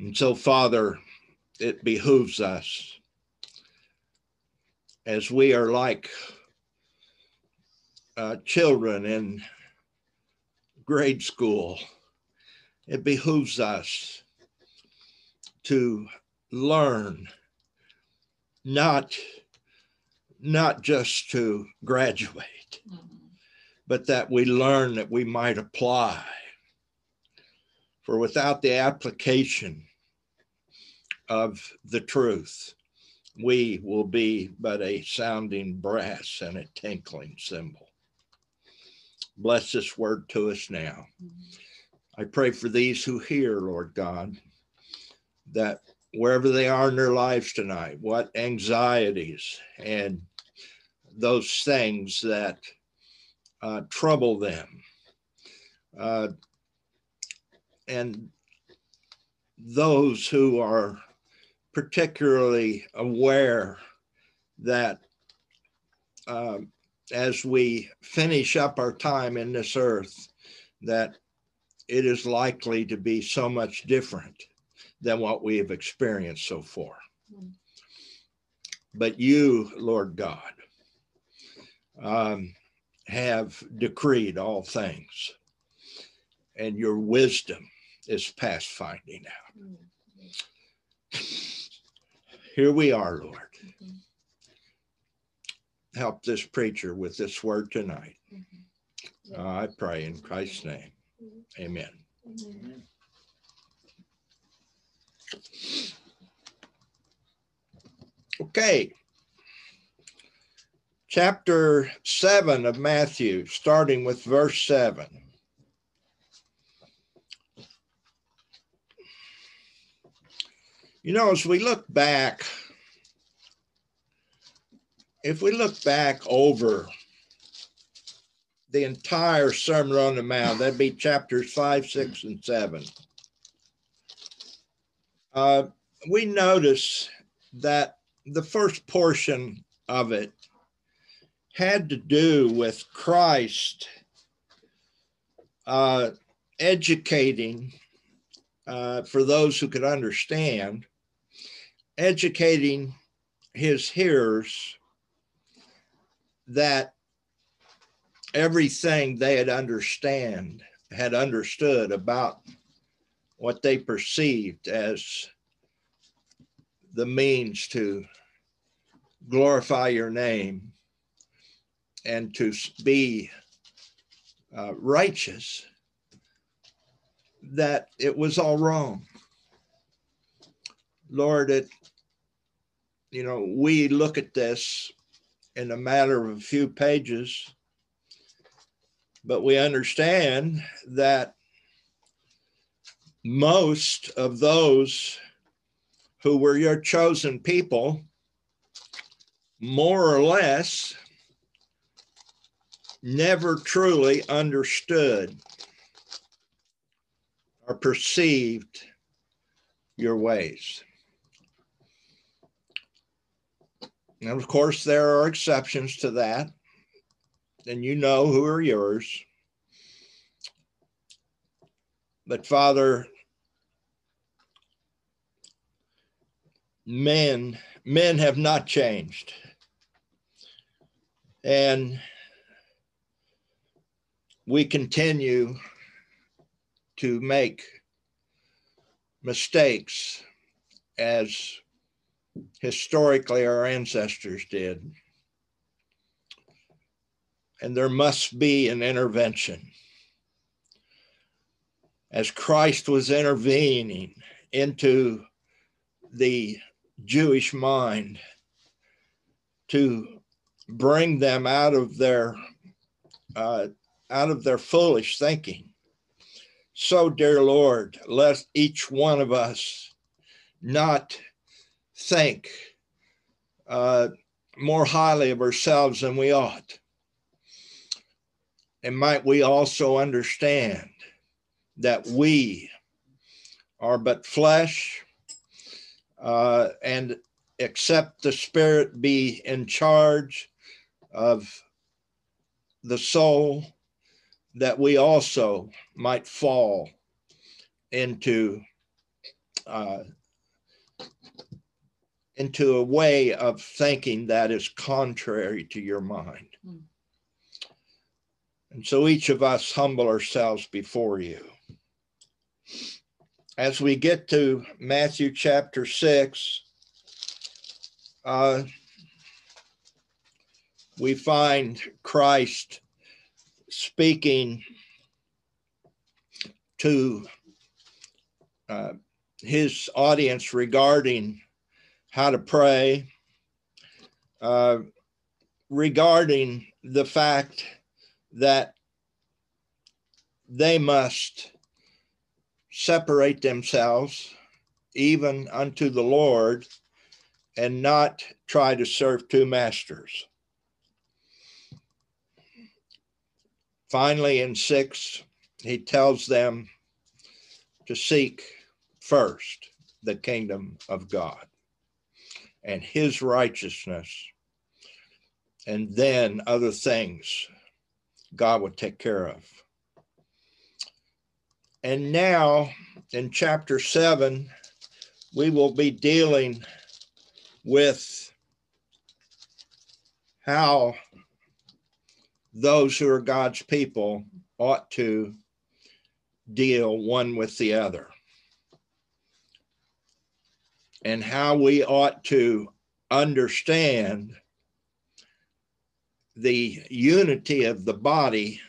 And so, Father, it behooves us as we are like uh, children in grade school, it behooves us to learn, not, not just to graduate, mm-hmm. but that we learn that we might apply. For without the application of the truth, we will be but a sounding brass and a tinkling cymbal. Bless this word to us now. I pray for these who hear, Lord God, that wherever they are in their lives tonight, what anxieties and those things that uh, trouble them, uh, and those who are particularly aware that uh, as we finish up our time in this earth, that it is likely to be so much different than what we have experienced so far. But you, Lord God, um, have decreed all things, and your wisdom is past finding out. Here we are, Lord. Mm-hmm. Help this preacher with this word tonight. Mm-hmm. Uh, I pray in Christ's name. Mm-hmm. Amen. Amen. Okay. Chapter 7 of Matthew, starting with verse 7. You know, as we look back, if we look back over the entire Sermon on the Mount, that'd be chapters five, six, and seven. Uh, we notice that the first portion of it had to do with Christ uh, educating, uh, for those who could understand, educating his hearers that everything they had understand had understood about what they perceived as the means to glorify your name and to be uh, righteous that it was all wrong. Lord it you know, we look at this in a matter of a few pages, but we understand that most of those who were your chosen people, more or less, never truly understood or perceived your ways. And of course, there are exceptions to that. And you know who are yours. But Father, men, men have not changed. And we continue to make mistakes as historically our ancestors did. And there must be an intervention. As Christ was intervening into the Jewish mind to bring them out of their uh, out of their foolish thinking. So, dear Lord, let each one of us not think uh, more highly of ourselves than we ought. And might we also understand that we are but flesh uh, and accept the Spirit be in charge of the soul, that we also might fall into uh, into a way of thinking that is contrary to your mind. Mm. And so each of us humble ourselves before you. As we get to Matthew chapter 6, uh, we find Christ speaking to uh, his audience regarding how to pray, uh, regarding the fact that they must separate themselves even unto the Lord and not try to serve two masters. Finally, in six, he tells them to seek first the kingdom of God and his righteousness, and then other things God would take care of. And now in chapter seven, we will be dealing with how those who are God's people ought to deal one with the other and how we ought to understand the unity of the body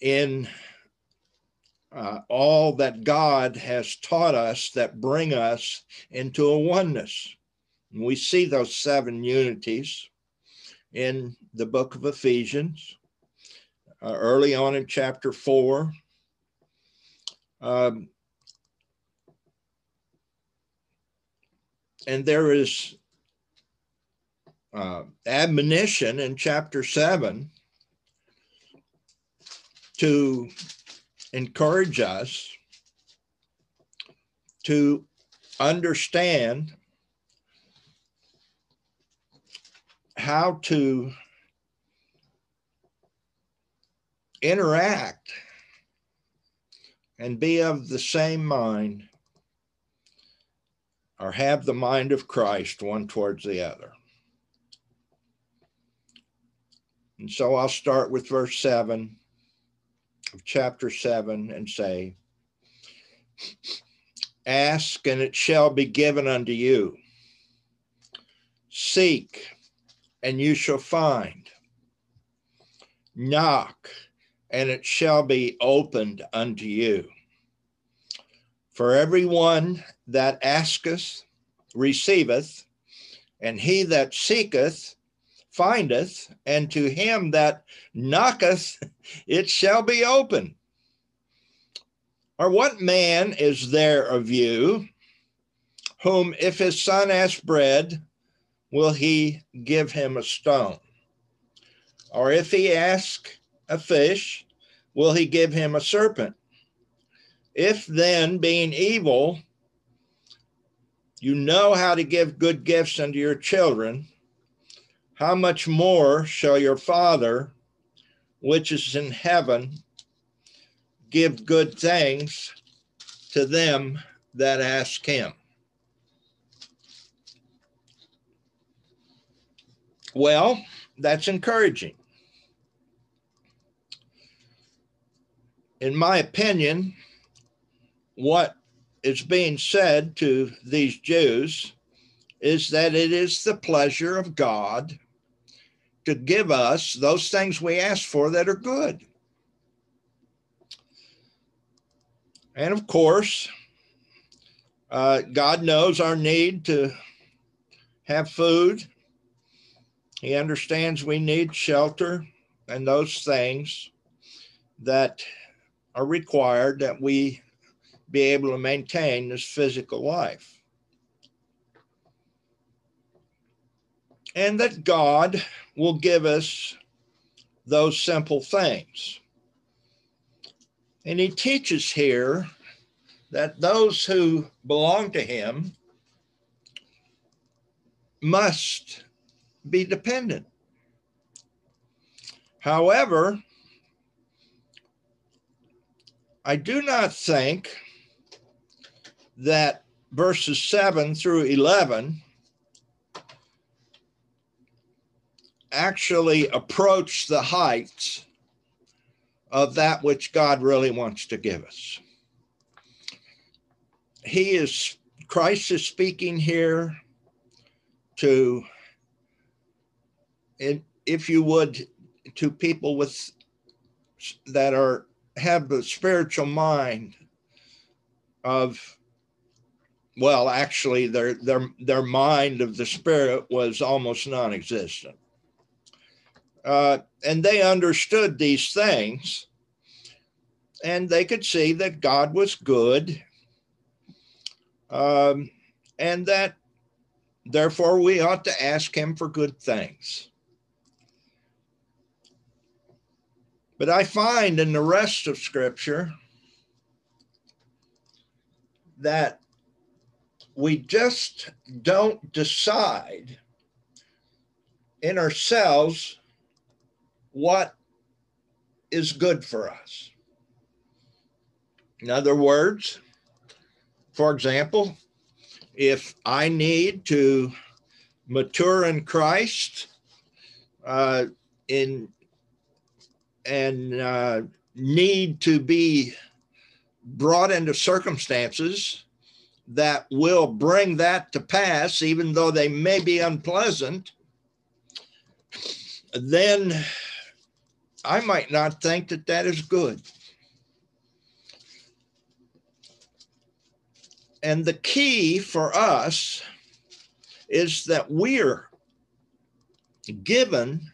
in uh, all that God has taught us that bring us into a oneness. And we see those seven unities in the book of Ephesians, uh, early on in chapter four. Um, and there is uh, admonition in chapter seven to encourage us to understand how to interact and be of the same mind or have the mind of Christ one towards the other. And so I'll start with verse 7 of chapter 7 and say, Ask and it shall be given unto you. Seek and you shall find. Knock and it shall be opened unto you. For everyone that asketh receiveth, and he that seeketh findeth, and to him that knocketh, it shall be open. Or what man is there of you whom, if his son asks bread, will he give him a stone? Or if he ask a fish, will he give him a serpent? If then, being evil, you know how to give good gifts unto your children, how much more shall your Father, which is in heaven, give good things to them that ask him? Well, that's encouraging. In my opinion, what is being said to these Jews is that it is the pleasure of God to give us those things we ask for that are good. And of course, uh, God knows our need to have food. He understands we need shelter and those things that are required that we be able to maintain this physical life. And that God will give us those simple things. And he teaches here that those who belong to him must be dependent. However, I do not think that verses 7 through 11 actually approach the heights of that which God really wants to give us. He is, Christ is speaking here to, if you would, to people with that are have the spiritual mind of well actually their their their mind of the spirit was almost non-existent. Uh, and they understood these things and they could see that god was good. Um, and that therefore we ought to ask him for good things. But i find in the rest of scripture that we just don't decide in ourselves what is good for us. In other words, for example, if I need to mature in Christ uh, in and uh, need to be brought into circumstances that will bring that to pass, even though they may be unpleasant, then I might not think that that is good. And the key for us is that we're given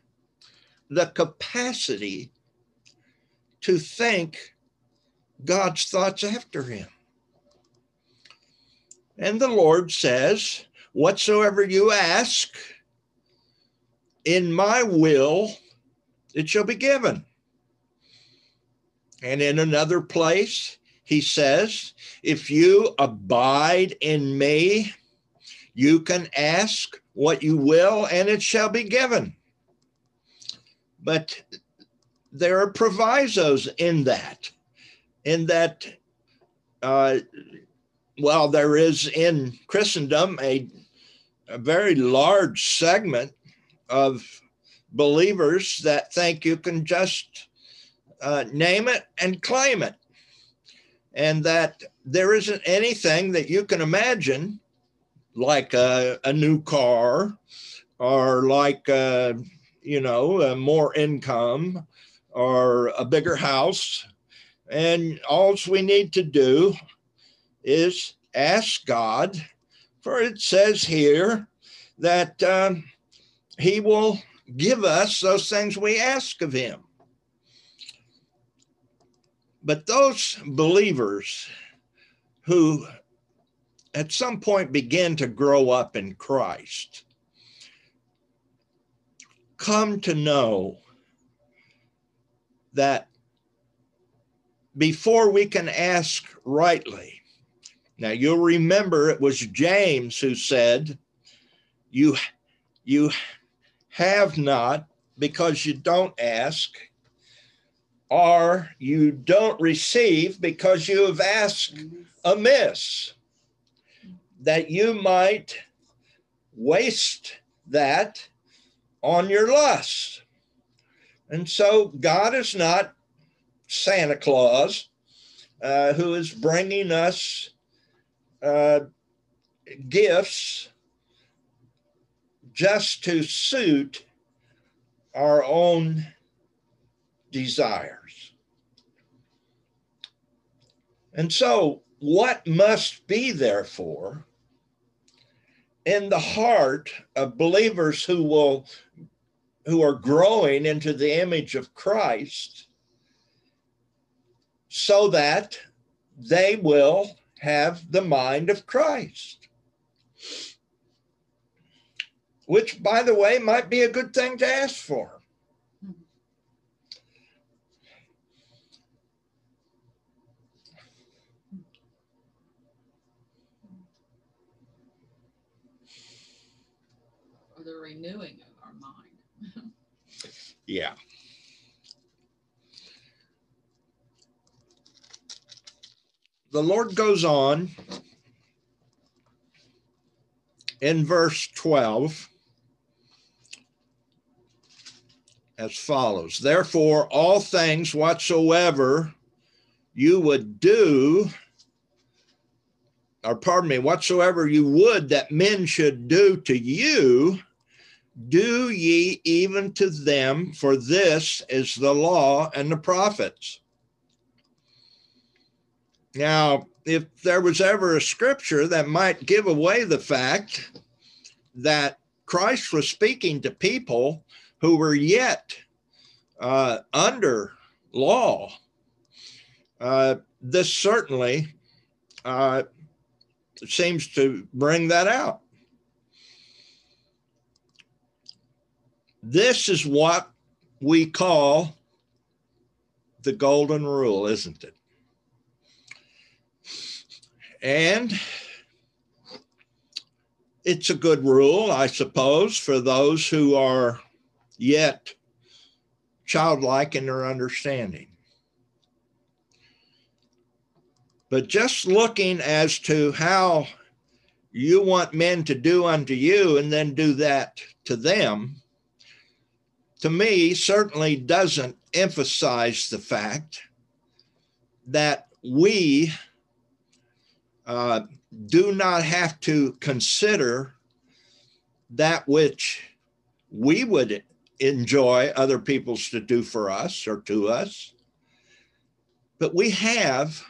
the capacity to think God's thoughts after him. And the Lord says, Whatsoever you ask in my will, it shall be given. And in another place, he says, If you abide in me, you can ask what you will, and it shall be given. But there are provisos in that, in that, uh, well, there is in Christendom a, a very large segment of believers that think you can just uh, name it and claim it, and that there isn't anything that you can imagine, like a, a new car or like, a, uh, you know, more income or a bigger house. And all we need to do is ask God, for it says here that um, He will give us those things we ask of Him. But those believers who at some point begin to grow up in Christ come to know that before we can ask rightly, now you'll remember it was James who said, You you have not because you don't ask, or you don't receive because you have asked amiss, that you might waste that on your lust. And so God is not Santa Claus uh, who is bringing us uh, gifts just to suit our own desires. And so, what must be, therefore, in the heart of believers who will who are growing into the image of Christ so that they will have the mind of Christ. Which, by the way, might be a good thing to ask for. Or the renewing of our mind. yeah. The Lord goes on in verse 12 as follows Therefore, all things whatsoever you would do, or pardon me, whatsoever you would that men should do to you, do ye even to them, for this is the law and the prophets. Now, if there was ever a scripture that might give away the fact that Christ was speaking to people who were yet uh, under law, uh, this certainly uh, seems to bring that out. This is what we call the golden rule, isn't it? And it's a good rule, I suppose, for those who are yet childlike in their understanding. But just looking as to how you want men to do unto you and then do that to them, to me, certainly doesn't emphasize the fact that we uh, do not have to consider that which we would enjoy other people's to do for us or to us, but we have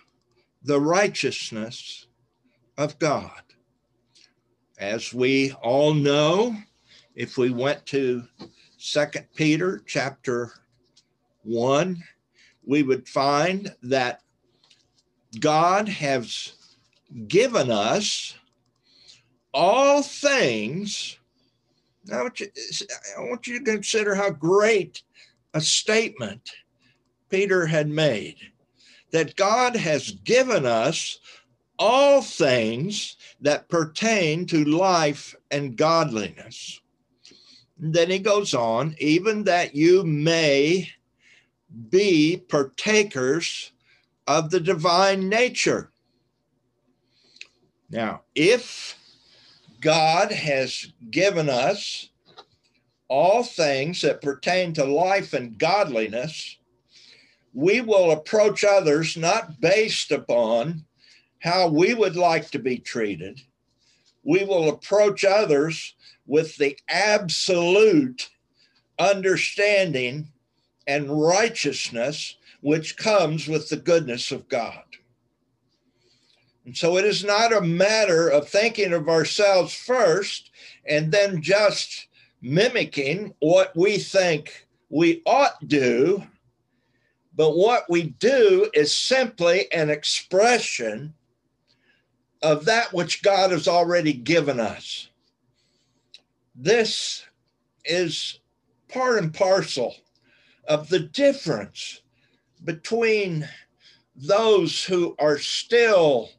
the righteousness of God. As we all know, if we went to Second Peter chapter 1, we would find that God has given us all things. Now, I want, you, I want you to consider how great a statement Peter had made that God has given us all things that pertain to life and godliness. And then he goes on, even that you may be partakers of the divine nature. Now, if God has given us all things that pertain to life and godliness, we will approach others not based upon how we would like to be treated. We will approach others with the absolute understanding and righteousness which comes with the goodness of God. And so it is not a matter of thinking of ourselves first and then just mimicking what we think we ought to do but what we do is simply an expression of that which God has already given us. This is part and parcel of the difference between those who are still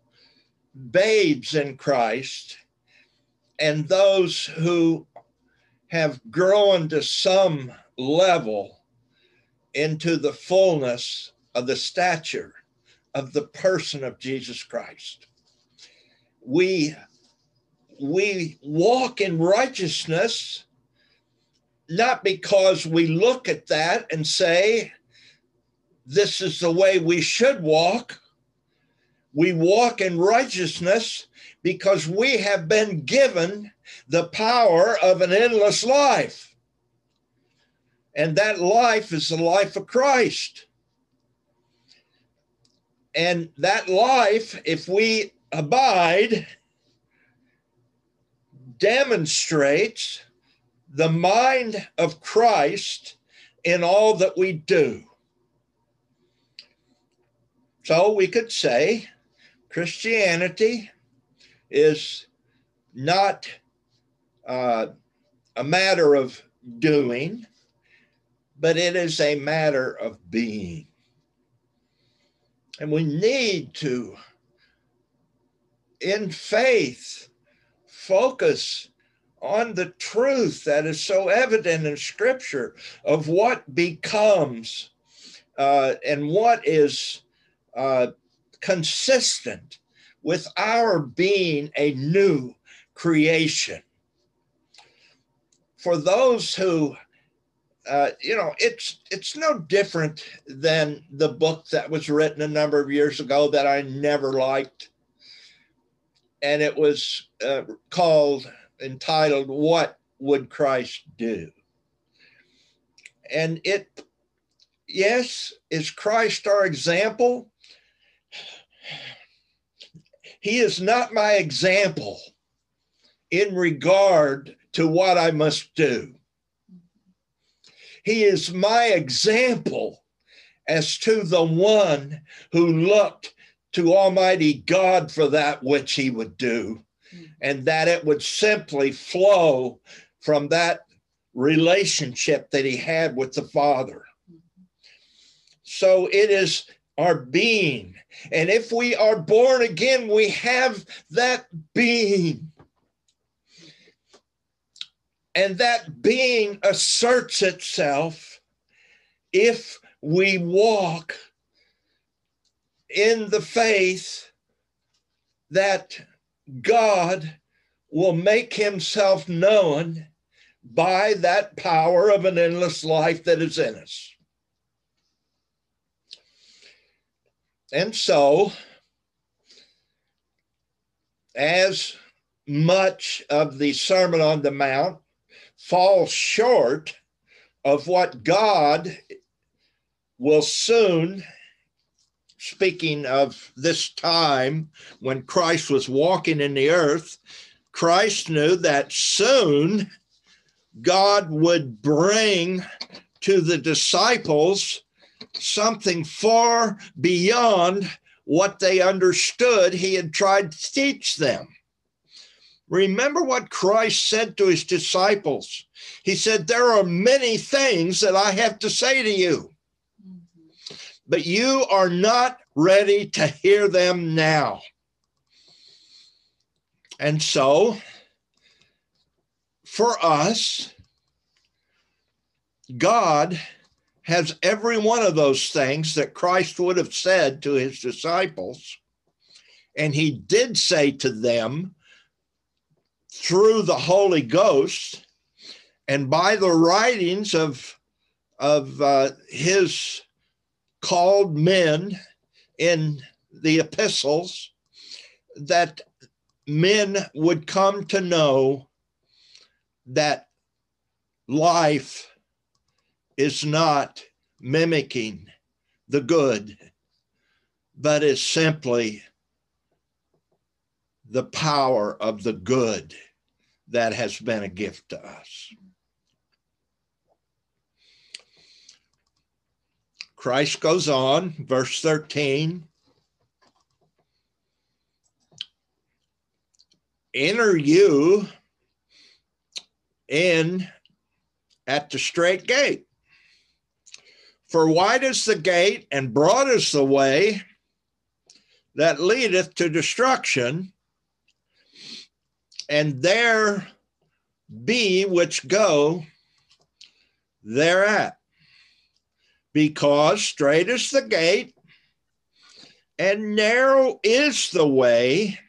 babes in Christ and those who have grown to some level into the fullness of the stature of the person of Jesus Christ. We we walk in righteousness not because we look at that and say this is the way we should walk. We walk in righteousness because we have been given the power of an endless life. And that life is the life of Christ. And that life, if we abide, demonstrates the mind of Christ in all that we do. So we could say Christianity is not uh, a matter of doing, but it is a matter of being. And we need to, in faith, focus on the truth that is so evident in Scripture of what becomes uh, and what is uh, consistent with our being a new creation. For those who uh, you know, it's it's no different than the book that was written a number of years ago that I never liked, and it was uh, called entitled "What Would Christ Do?" And it, yes, is Christ our example? He is not my example in regard to what I must do he is my example as to the one who looked to Almighty God for that which he would do, and that it would simply flow from that relationship that he had with the Father. So it is our being. And if we are born again, we have that being. And that being asserts itself if we walk in the faith that God will make himself known by that power of an endless life that is in us. And so, as much of the Sermon on the Mount falls short of what God will soon, speaking of this time when Christ was walking in the earth, Christ knew that soon God would bring to the disciples something far beyond what they understood he had tried to teach them. Remember what Christ said to his disciples. He said, There are many things that I have to say to you, but you are not ready to hear them now. And so, for us, God has every one of those things that Christ would have said to his disciples. And he did say to them through the Holy Ghost and by the writings of, of uh, his called men in the epistles that men would come to know that life is not mimicking the good, but is simply the power of the good that has been a gift to us. Christ goes on, verse 13. Enter you in at the straight gate. For wide is the gate and broad is the way that leadeth to destruction, and there be which go thereat. Because straight is the gate, and narrow is the way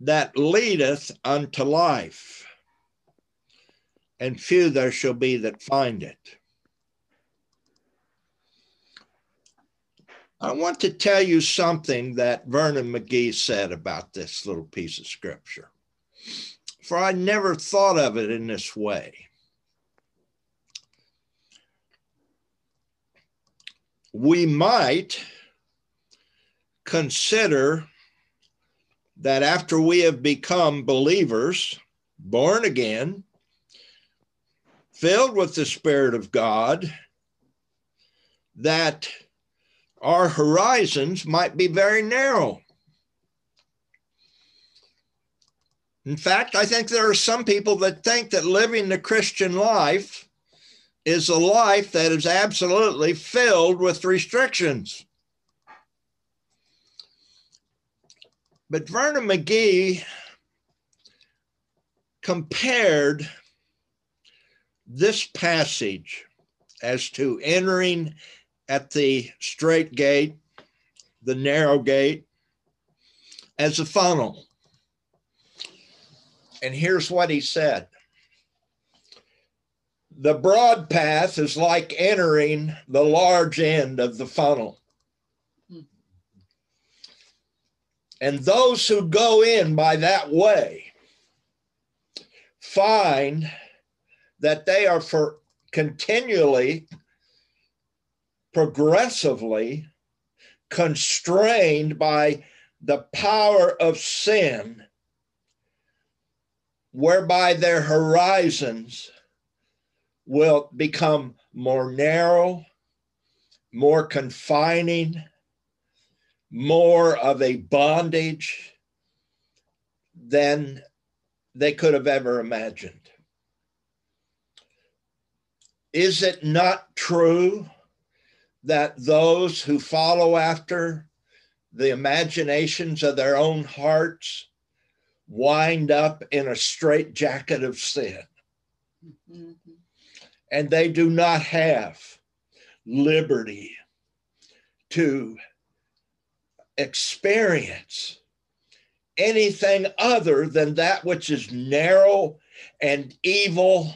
that leadeth unto life, and few there shall be that find it. I want to tell you something that Vernon McGee said about this little piece of scripture, for I never thought of it in this way. We might consider that after we have become believers, born again, filled with the Spirit of God, that our horizons might be very narrow. In fact, I think there are some people that think that living the Christian life is a life that is absolutely filled with restrictions. But Vernon McGee compared this passage as to entering at the straight gate, the narrow gate, as a funnel. And here's what he said The broad path is like entering the large end of the funnel. And those who go in by that way find that they are for continually, progressively constrained by the power of sin, whereby their horizons will become more narrow, more confining, more of a bondage than they could have ever imagined. Is it not true that those who follow after the imaginations of their own hearts wind up in a straitjacket of sin? Mm-hmm. And they do not have liberty to experience anything other than that which is narrow and evil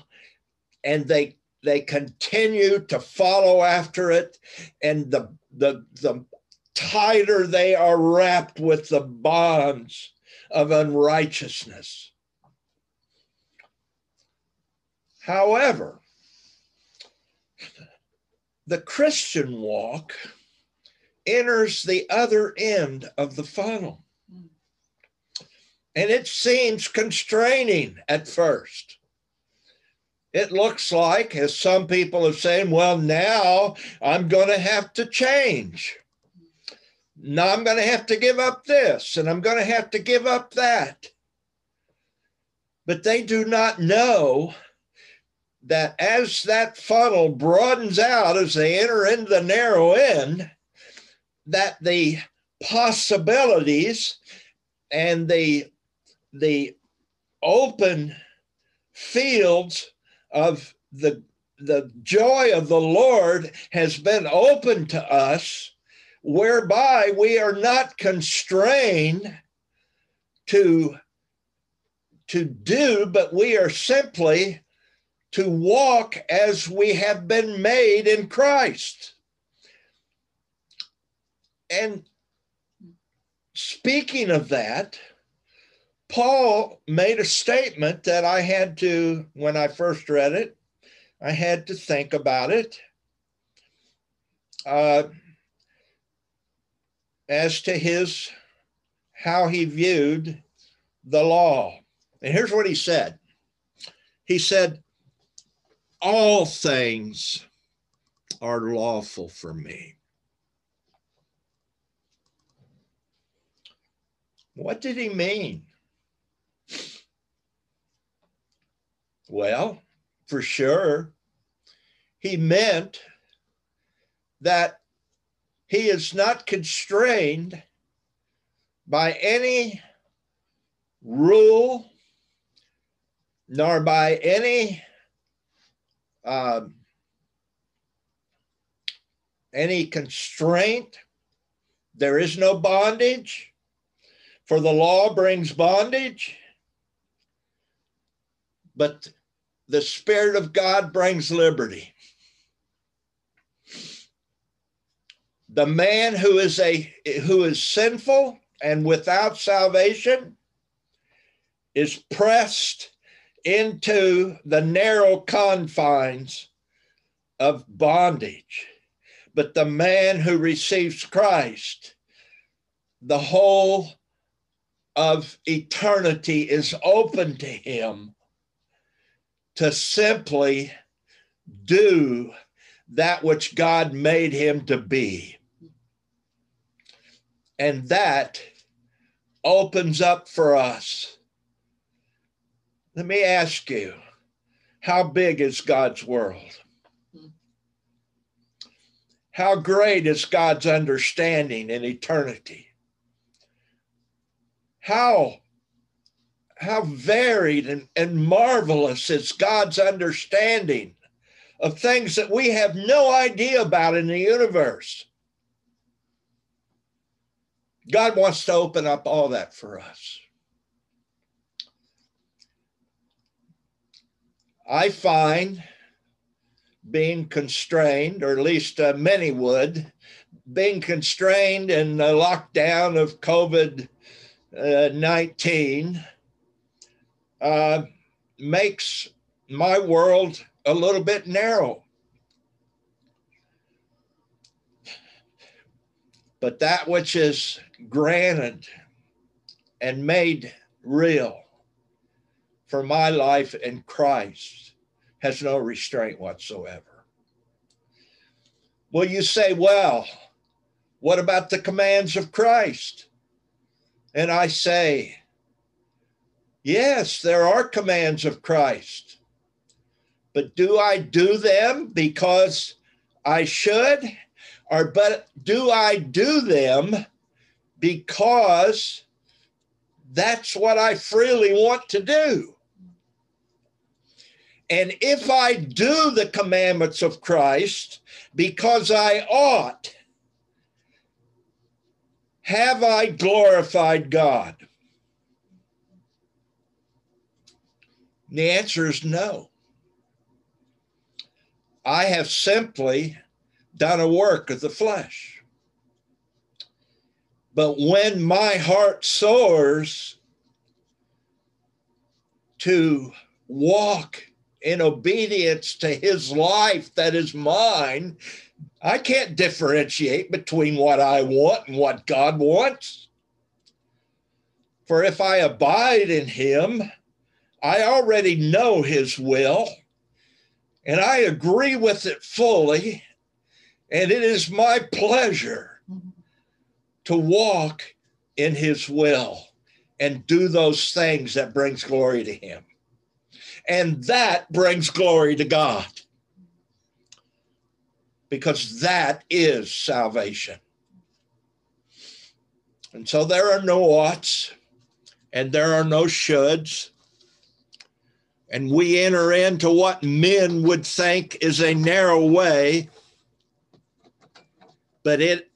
and they they continue to follow after it and the the the tighter they are wrapped with the bonds of unrighteousness however the christian walk enters the other end of the funnel. Hmm. And it seems constraining at first. It looks like, as some people are saying, well, now I'm going to have to change. Now I'm going to have to give up this and I'm going to have to give up that. But they do not know that as that funnel broadens out as they enter into the narrow end, that the possibilities and the the open fields of the the joy of the Lord has been opened to us, whereby we are not constrained to, to do, but we are simply to walk as we have been made in Christ. And speaking of that, Paul made a statement that I had to, when I first read it, I had to think about it uh, as to his, how he viewed the law. And here's what he said He said, All things are lawful for me What did he mean? Well, for sure, he meant that he is not constrained by any rule nor by any um, any constraint. There is no bondage. For the law brings bondage, but the Spirit of God brings liberty. The man who is a who is sinful and without salvation is pressed into the narrow confines of bondage. But the man who receives Christ, the whole of eternity is open to him to simply do that which God made him to be. And that opens up for us. Let me ask you how big is God's world? How great is God's understanding in eternity? how how varied and, and marvelous is God's understanding of things that we have no idea about in the universe. God wants to open up all that for us. I find being constrained, or at least uh, many would, being constrained in the lockdown of COVID uh, 19 uh, makes my world a little bit narrow. But that which is granted and made real for my life in Christ has no restraint whatsoever. Well, you say, well, what about the commands of Christ? And I say, yes, there are commands of Christ. But do I do them because I should? Or but do I do them because that's what I freely want to do? And if I do the commandments of Christ because I ought, have I glorified God? The answer is no. I have simply done a work of the flesh. But when my heart soars to walk in obedience to his life that is mine, I can't differentiate between what I want and what God wants. For if I abide in him, I already know his will and I agree with it fully. And it is my pleasure to walk in his will and do those things that brings glory to him and that brings glory to God because that is salvation. And so there are no oughts and there are no shoulds. And we enter into what men would think is a narrow way, but it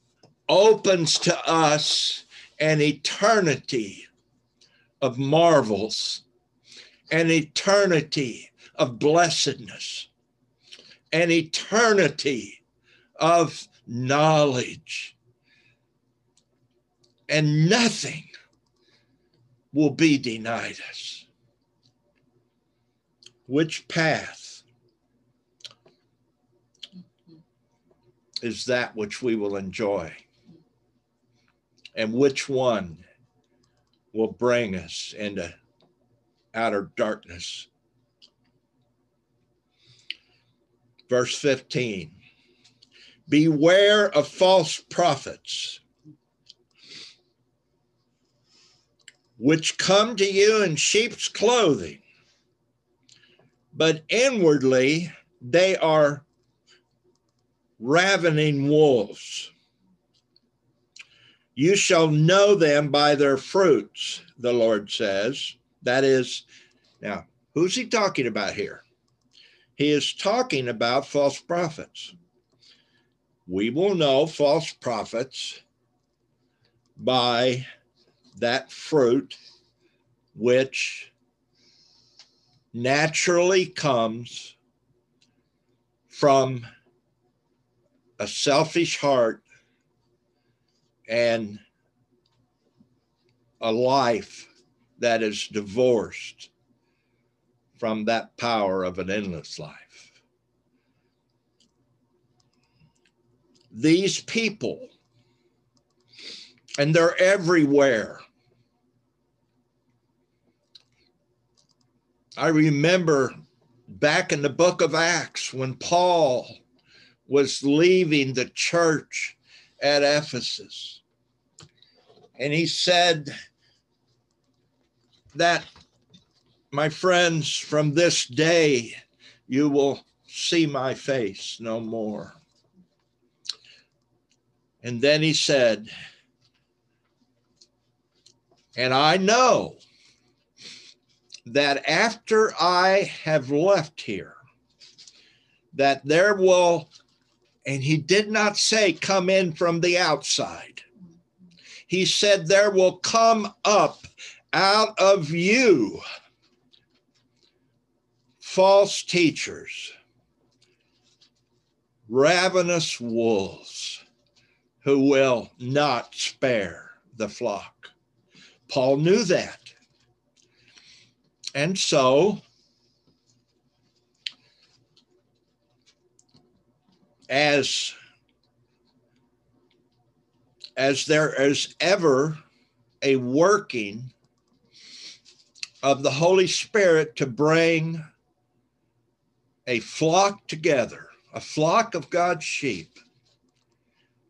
opens to us an eternity of marvels an eternity of blessedness, an eternity of knowledge. And nothing will be denied us. Which path is that which we will enjoy? And which one will bring us into outer darkness. Verse 15 Beware of false prophets, which come to you in sheep's clothing, but inwardly they are ravening wolves. You shall know them by their fruits, the Lord says. That is, now, who's he talking about here? He is talking about false prophets. We will know false prophets by that fruit which naturally comes from a selfish heart and a life that is divorced from that power of an endless life. These people, and they're everywhere. I remember back in the book of Acts when Paul was leaving the church at Ephesus. And he said, that, my friends, from this day you will see my face no more. And then he said, and I know that after I have left here, that there will, and he did not say come in from the outside. He said there will come up out of you false teachers, ravenous wolves who will not spare the flock. Paul knew that. And so, as as there is ever a working of the Holy Spirit to bring a flock together, a flock of God's sheep,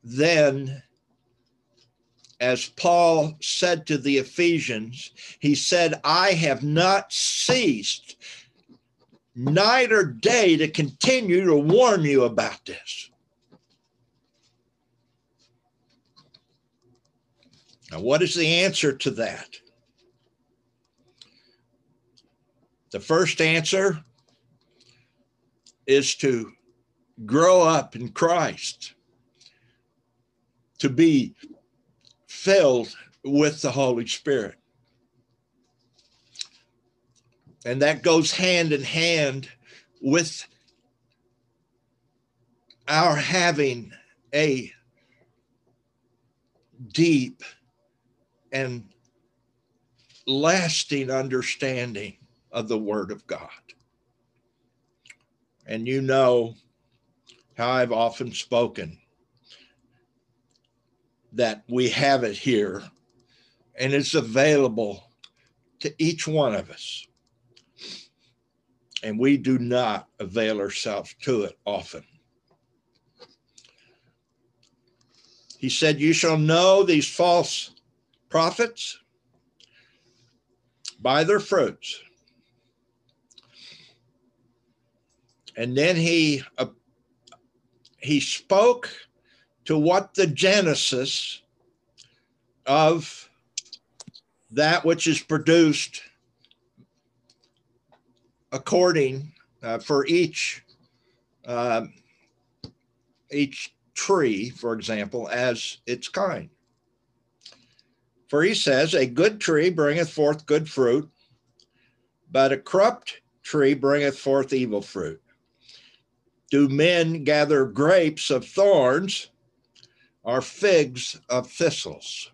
then, as Paul said to the Ephesians, he said, I have not ceased night or day to continue to warn you about this. Now, what is the answer to that? The first answer is to grow up in Christ, to be filled with the Holy Spirit. And that goes hand in hand with our having a deep and lasting understanding of the Word of God. And you know how I've often spoken that we have it here and it's available to each one of us. And we do not avail ourselves to it often. He said, You shall know these false prophets by their fruits. And then he uh, he spoke to what the genesis of that which is produced according uh, for each uh, each tree, for example, as its kind. For he says, A good tree bringeth forth good fruit, but a corrupt tree bringeth forth evil fruit. Do men gather grapes of thorns or figs of thistles?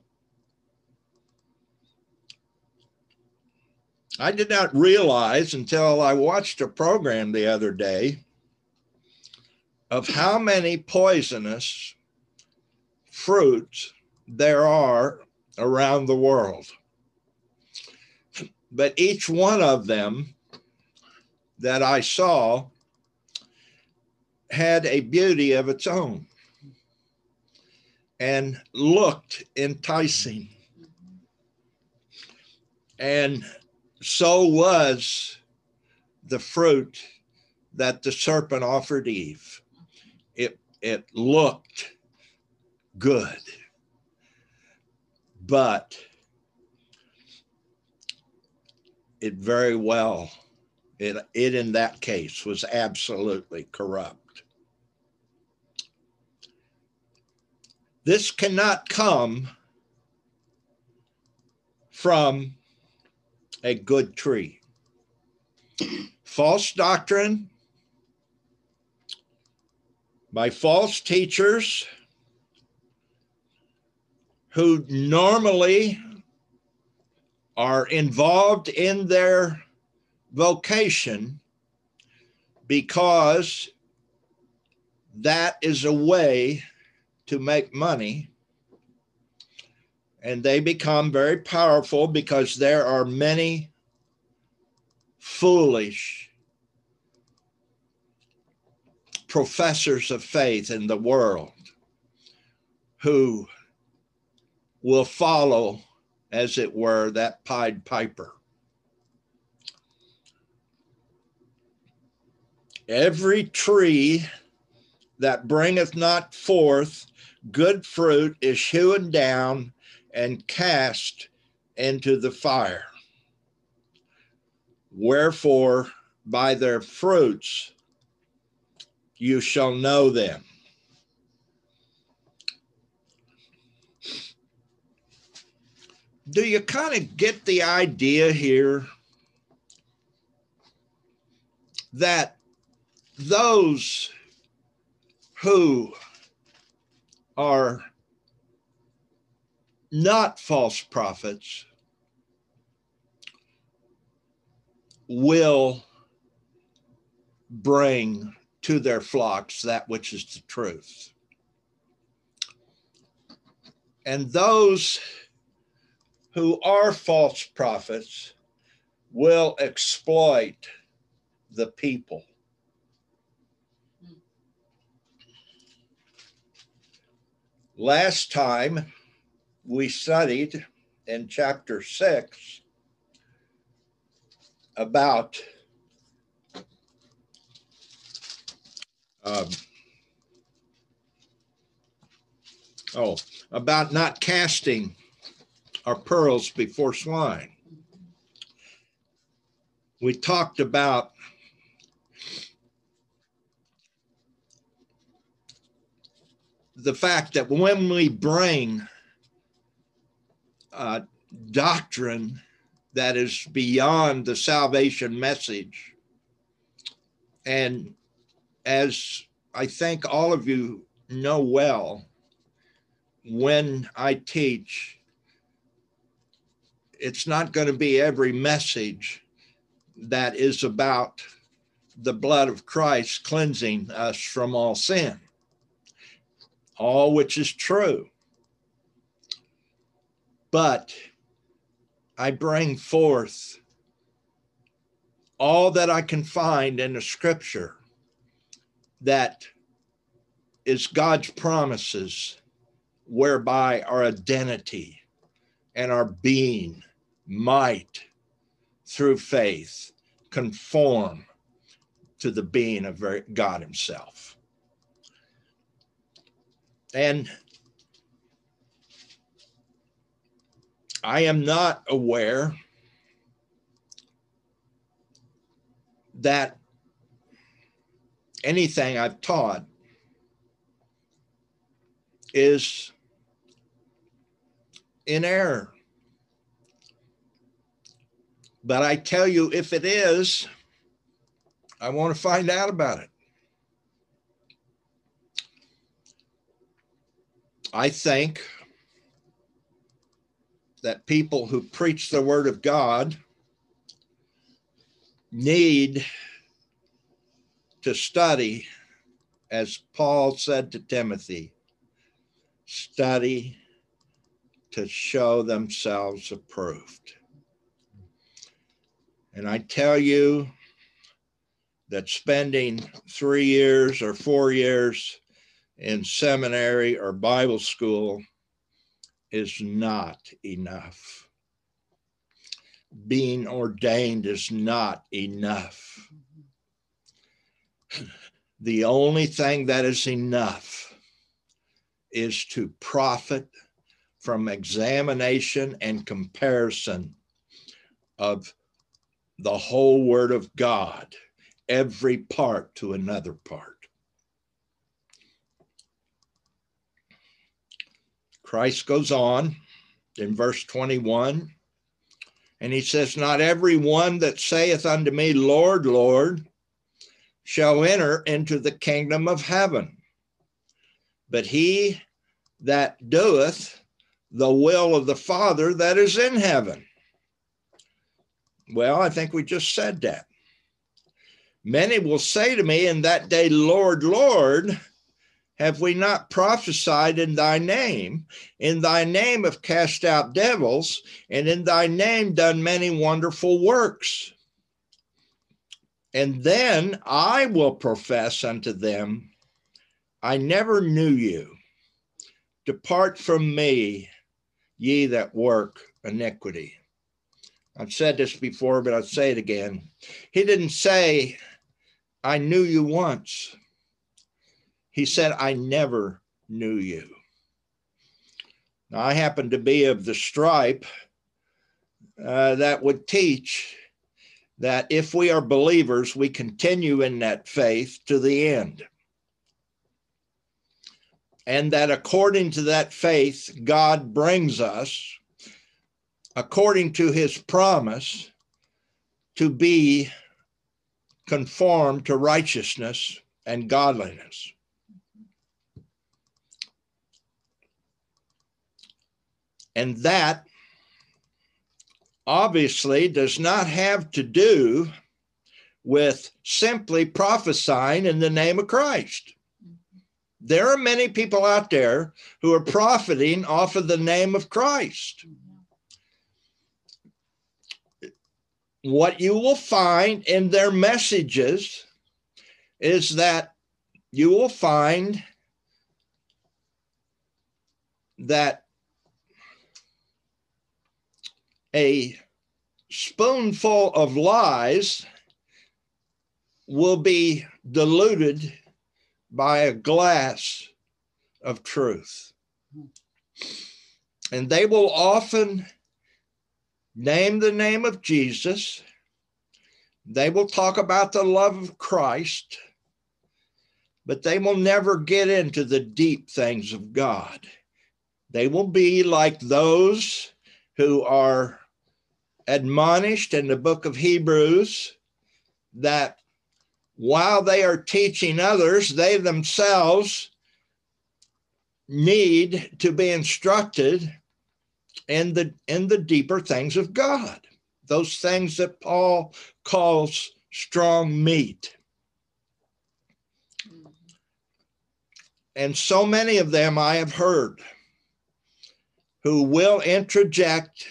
I did not realize until I watched a program the other day of how many poisonous fruits there are around the world. But each one of them that I saw had a beauty of its own and looked enticing. And so was the fruit that the serpent offered Eve. It, it looked good but it very well it, it in that case was absolutely corrupt this cannot come from a good tree. False doctrine. By false teachers who normally are involved in their vocation because that is a way to make money. And they become very powerful because there are many foolish professors of faith in the world who will follow, as it were, that Pied Piper. Every tree that bringeth not forth good fruit is hewn down and cast into the fire. Wherefore, by their fruits you shall know them. do you kind of get the idea here that those who are not false prophets will bring to their flocks that which is the truth. And those who are false prophets will exploit the people. Last time we studied in chapter six about um, oh, about not casting our pearls before swine. We talked about the fact that when we bring uh, doctrine that is beyond the salvation message, and as I think all of you know well, when I teach, it's not going to be every message that is about the blood of Christ cleansing us from all sin, all which is true. But I bring forth all that I can find in the scripture that is God's promises, whereby our identity and our being might, through faith, conform to the being of God Himself. And I am not aware that anything I've taught is in error. But I tell you, if it is, I want to find out about it. I think that people who preach the word of God need to study, as Paul said to Timothy, study to show themselves approved. And I tell you that spending three years or four years in seminary or Bible school is not enough. Being ordained is not enough. The only thing that is enough is to profit from examination and comparison of the whole Word of God, every part to another part. Christ goes on in verse 21, and he says, Not every one that saith unto me, Lord, Lord, shall enter into the kingdom of heaven, but he that doeth the will of the Father that is in heaven. Well, I think we just said that. Many will say to me in that day, Lord, Lord, have we not prophesied in thy name? In thy name have cast out devils, and in thy name done many wonderful works. And then I will profess unto them, I never knew you. Depart from me, ye that work iniquity. I've said this before, but I'll say it again. He didn't say, I knew you once. He said, I never knew you. Now, I happen to be of the stripe uh, that would teach that if we are believers, we continue in that faith to the end. And that according to that faith, God brings us, according to his promise, to be conformed to righteousness and godliness. And that obviously does not have to do with simply prophesying in the name of Christ. There are many people out there who are profiting off of the name of Christ. What you will find in their messages is that you will find that a spoonful of lies will be diluted by a glass of truth. And they will often name the name of Jesus. They will talk about the love of Christ, but they will never get into the deep things of God. They will be like those who are admonished in the book of Hebrews that while they are teaching others, they themselves need to be instructed in the in the deeper things of God, those things that Paul calls strong meat. And so many of them I have heard who will interject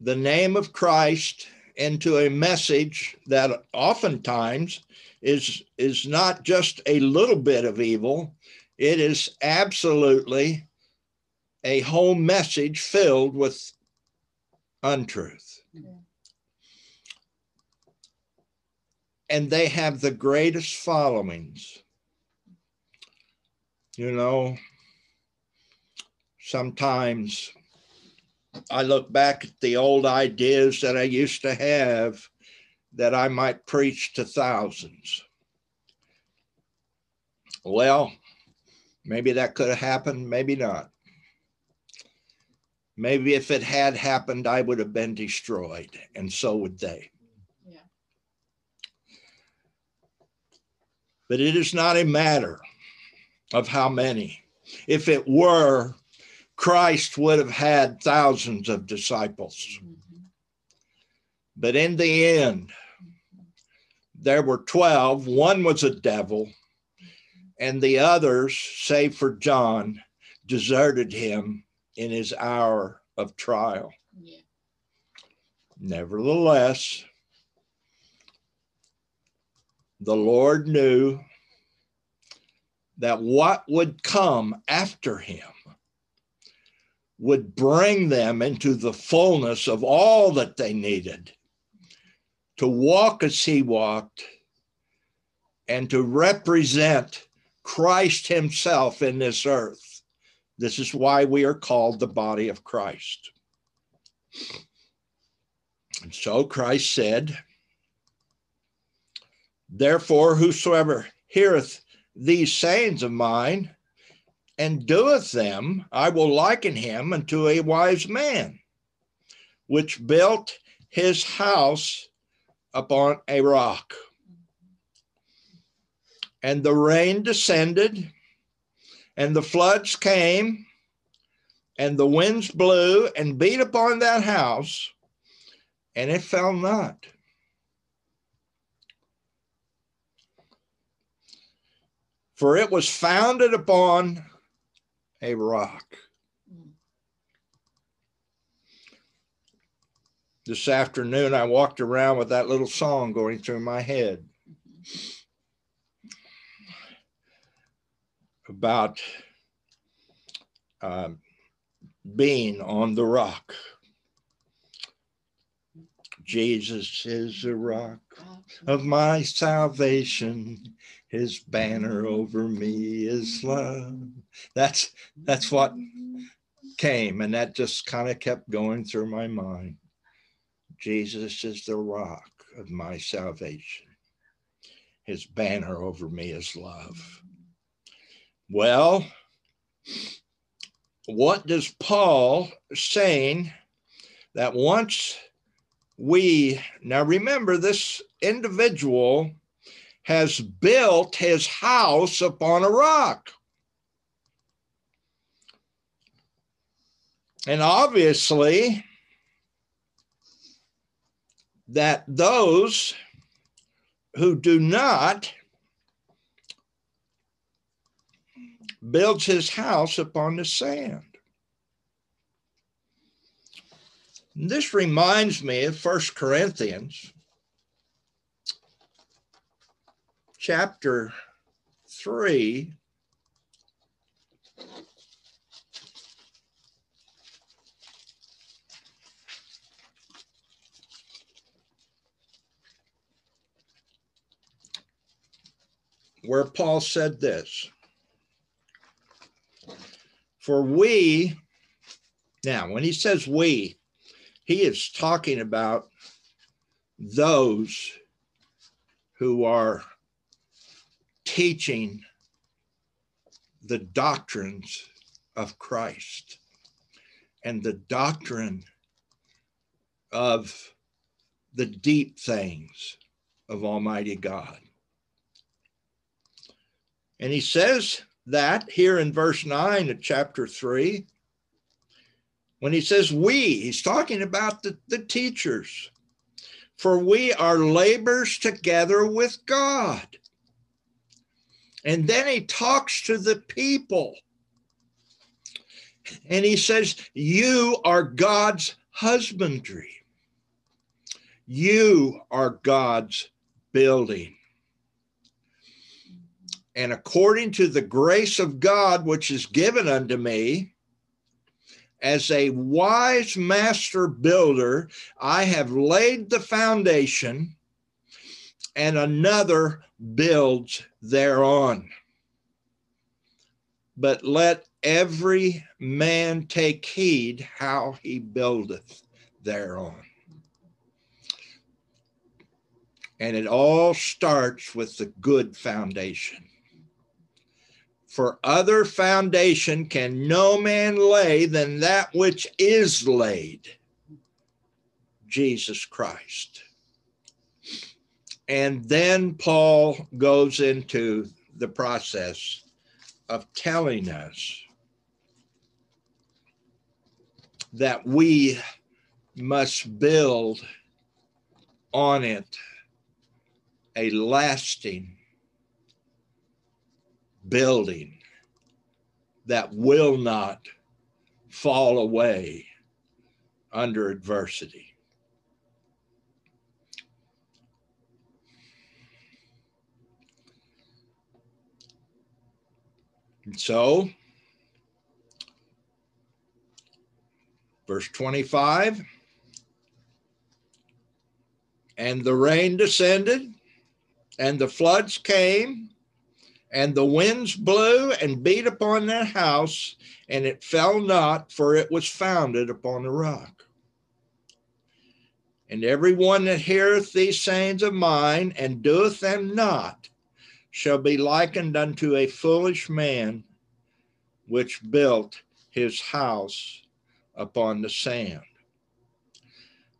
the name of Christ into a message that oftentimes is is not just a little bit of evil it is absolutely a whole message filled with untruth. And they have the greatest followings. You know sometimes I look back at the old ideas that I used to have that I might preach to thousands. Well, maybe that could have happened, maybe not. Maybe if it had happened, I would have been destroyed, and so would they. Yeah. But it is not a matter of how many. If it were, Christ would have had thousands of disciples. But in the end, there were 12. One was a devil, and the others, save for John, deserted him in his hour of trial. Yeah. Nevertheless, the Lord knew that what would come after him would bring them into the fullness of all that they needed to walk as he walked and to represent Christ himself in this earth. This is why we are called the body of Christ. And so Christ said, Therefore, whosoever heareth these sayings of mine and doeth them, I will liken him unto a wise man, which built his house upon a rock. And the rain descended, and the floods came, and the winds blew and beat upon that house, and it fell not. For it was founded upon a rock. This afternoon, I walked around with that little song going through my head about uh, being on the rock. Jesus is the rock of my salvation. His banner over me is love. That's that's what came, and that just kind of kept going through my mind. Jesus is the rock of my salvation. His banner over me is love. Well, what does Paul saying that once we, now remember, this individual has built his house upon a rock. And obviously, that those who do not builds his house upon the sand. This reminds me of First Corinthians chapter 3 where Paul said this For we, now when he says we, he is talking about those who are teaching the doctrines of Christ and the doctrine of the deep things of Almighty God. And he says that here in verse 9 of chapter 3. When he says we, he's talking about the, the teachers. For we are labors together with God. And then he talks to the people. And he says, You are God's husbandry. You are God's building. And according to the grace of God, which is given unto me, as a wise master builder, I have laid the foundation, and another builds thereon. But let every man take heed how he buildeth thereon. And it all starts with the good foundation. For other foundation can no man lay than that which is laid, Jesus Christ. And then Paul goes into the process of telling us that we must build on it a lasting building that will not fall away under adversity. And so, verse 25 and the rain descended, and the floods came and the winds blew and beat upon that house, and it fell not, for it was founded upon a rock. And every one that heareth these sayings of mine and doeth them not shall be likened unto a foolish man which built his house upon the sand.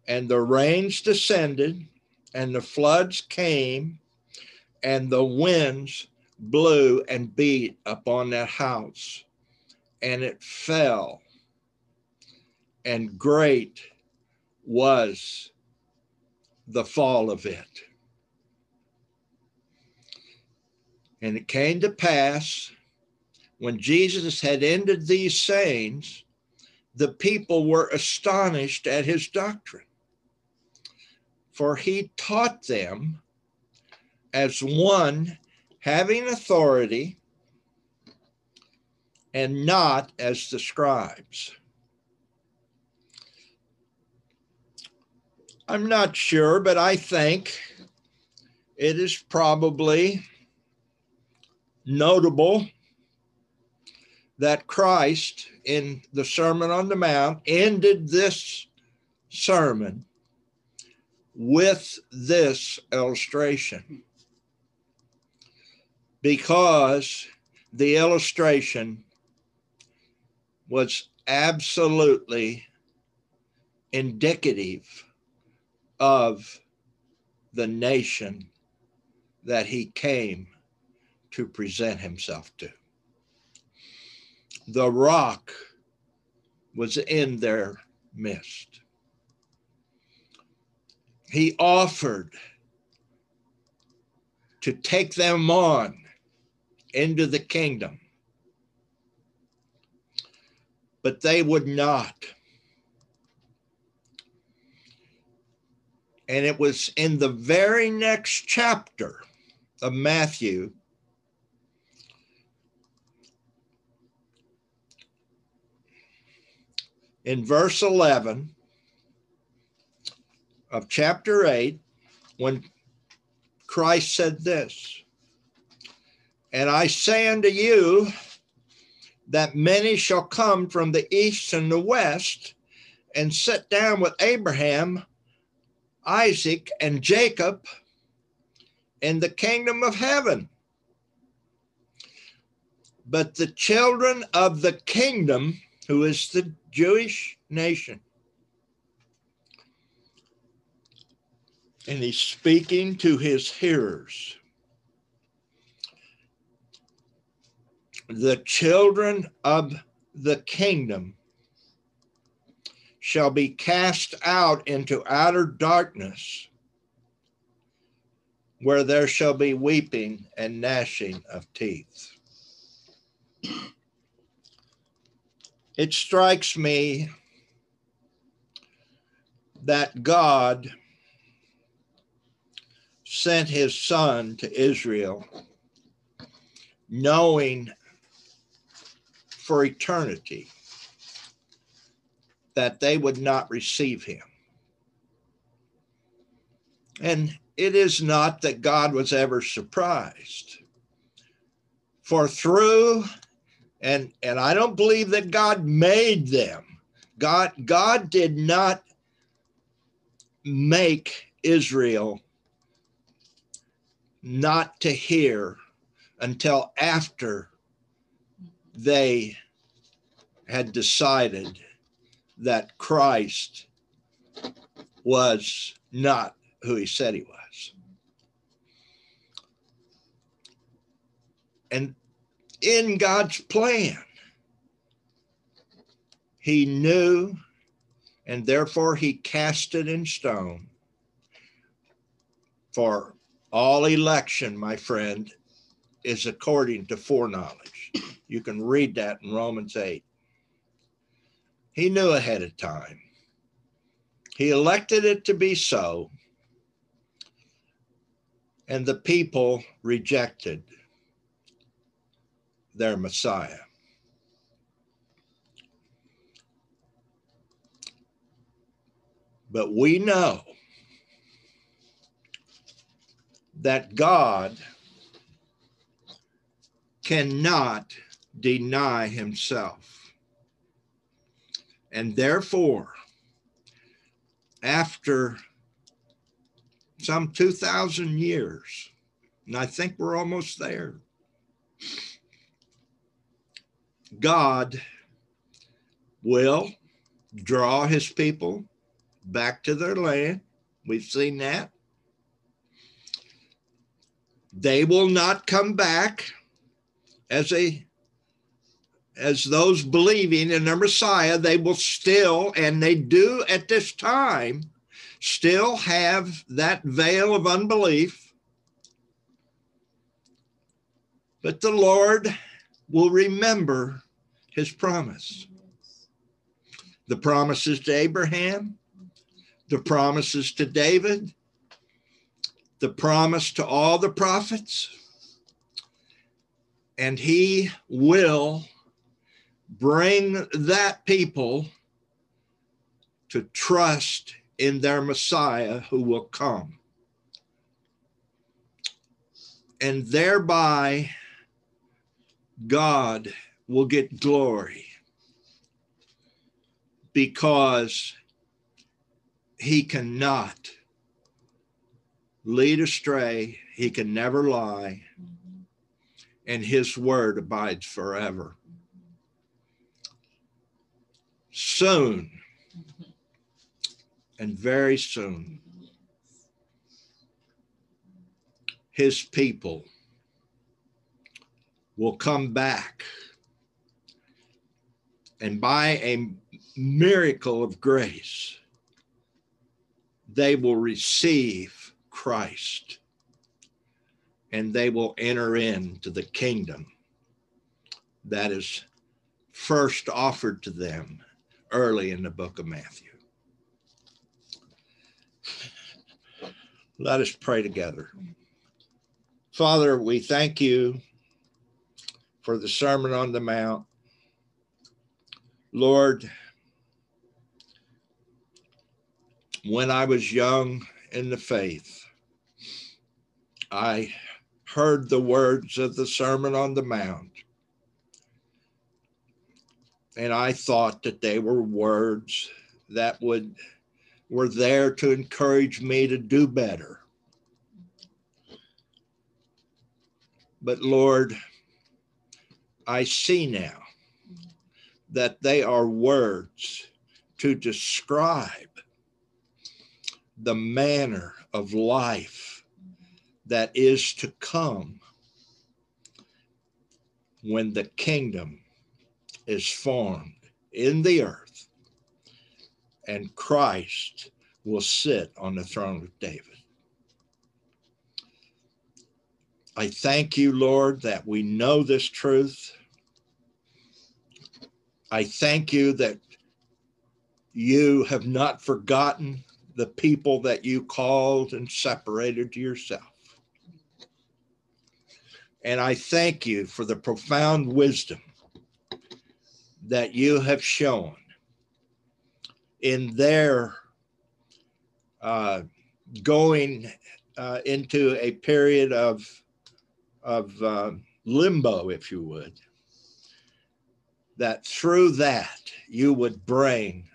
And the rains descended, and the floods came, and the winds blew and beat upon that house, and it fell, and great was the fall of it. And it came to pass when Jesus had ended these sayings, the people were astonished at his doctrine. For he taught them as one having authority and not as the scribes. I'm not sure, but I think it is probably notable that Christ in the Sermon on the Mount ended this sermon with this illustration. Because the illustration was absolutely indicative of the nation that he came to present himself to. The rock was in their midst. He offered to take them on into the kingdom, but they would not. And it was in the very next chapter of Matthew in verse 11 of chapter 8 when Christ said this And I say unto you that many shall come from the east and the west and sit down with Abraham, Isaac, and Jacob in the kingdom of heaven. But the children of the kingdom, who is the Jewish nation, and he's speaking to his hearers. The children of the kingdom shall be cast out into outer darkness, where there shall be weeping and gnashing of teeth. It strikes me that God sent his son to Israel, knowing for eternity that they would not receive him. And it is not that God was ever surprised. For through and and I don't believe that God made them. God God did not make Israel not to hear until after they had decided that Christ was not who he said he was. And in God's plan, he knew, and therefore he cast it in stone for all election, my friend, is according to foreknowledge. You can read that in Romans 8. He knew ahead of time. He elected it to be so, and the people rejected their Messiah. But we know that God cannot deny himself. And therefore, after some 2,000 years, and I think we're almost there, God will draw his people back to their land. We've seen that. They will not come back as a as those believing in their Messiah, they will still, and they do at this time, still have that veil of unbelief. But the Lord will remember his promise. The promises to Abraham, the promises to David, the promise to all the prophets, and he will bring that people to trust in their Messiah who will come. And thereby, God will get glory because he cannot lead astray, he can never lie, and his word abides forever. Soon, and very soon, his people will come back and by a miracle of grace, they will receive Christ and they will enter into the kingdom that is first offered to them early in the book of Matthew. Let us pray together. Father, we thank you for the Sermon on the Mount. Lord, when I was young in the faith, I heard the words of the Sermon on the Mount. And I thought that they were words that would were there to encourage me to do better. But Lord, I see now that they are words to describe the manner of life that is to come when the kingdom is formed in the earth and Christ will sit on the throne of David. I thank you, Lord, that we know this truth. I thank you that you have not forgotten the people that you called and separated to yourself. And I thank you for the profound wisdom that you have shown in their uh, going uh, into a period of, of uh, limbo, if you would, that through that you would bring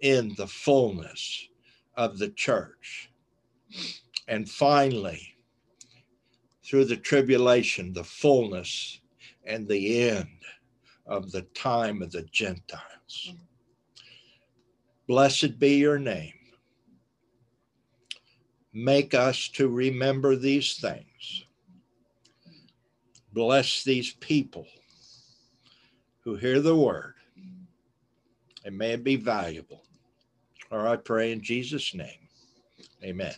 in the fullness of the church. And finally, through the tribulation, the fullness and the end of the time of the Gentiles. Blessed be your name. Make us to remember these things. Bless these people who hear the word and may it be valuable. Or I pray in Jesus' name. Amen.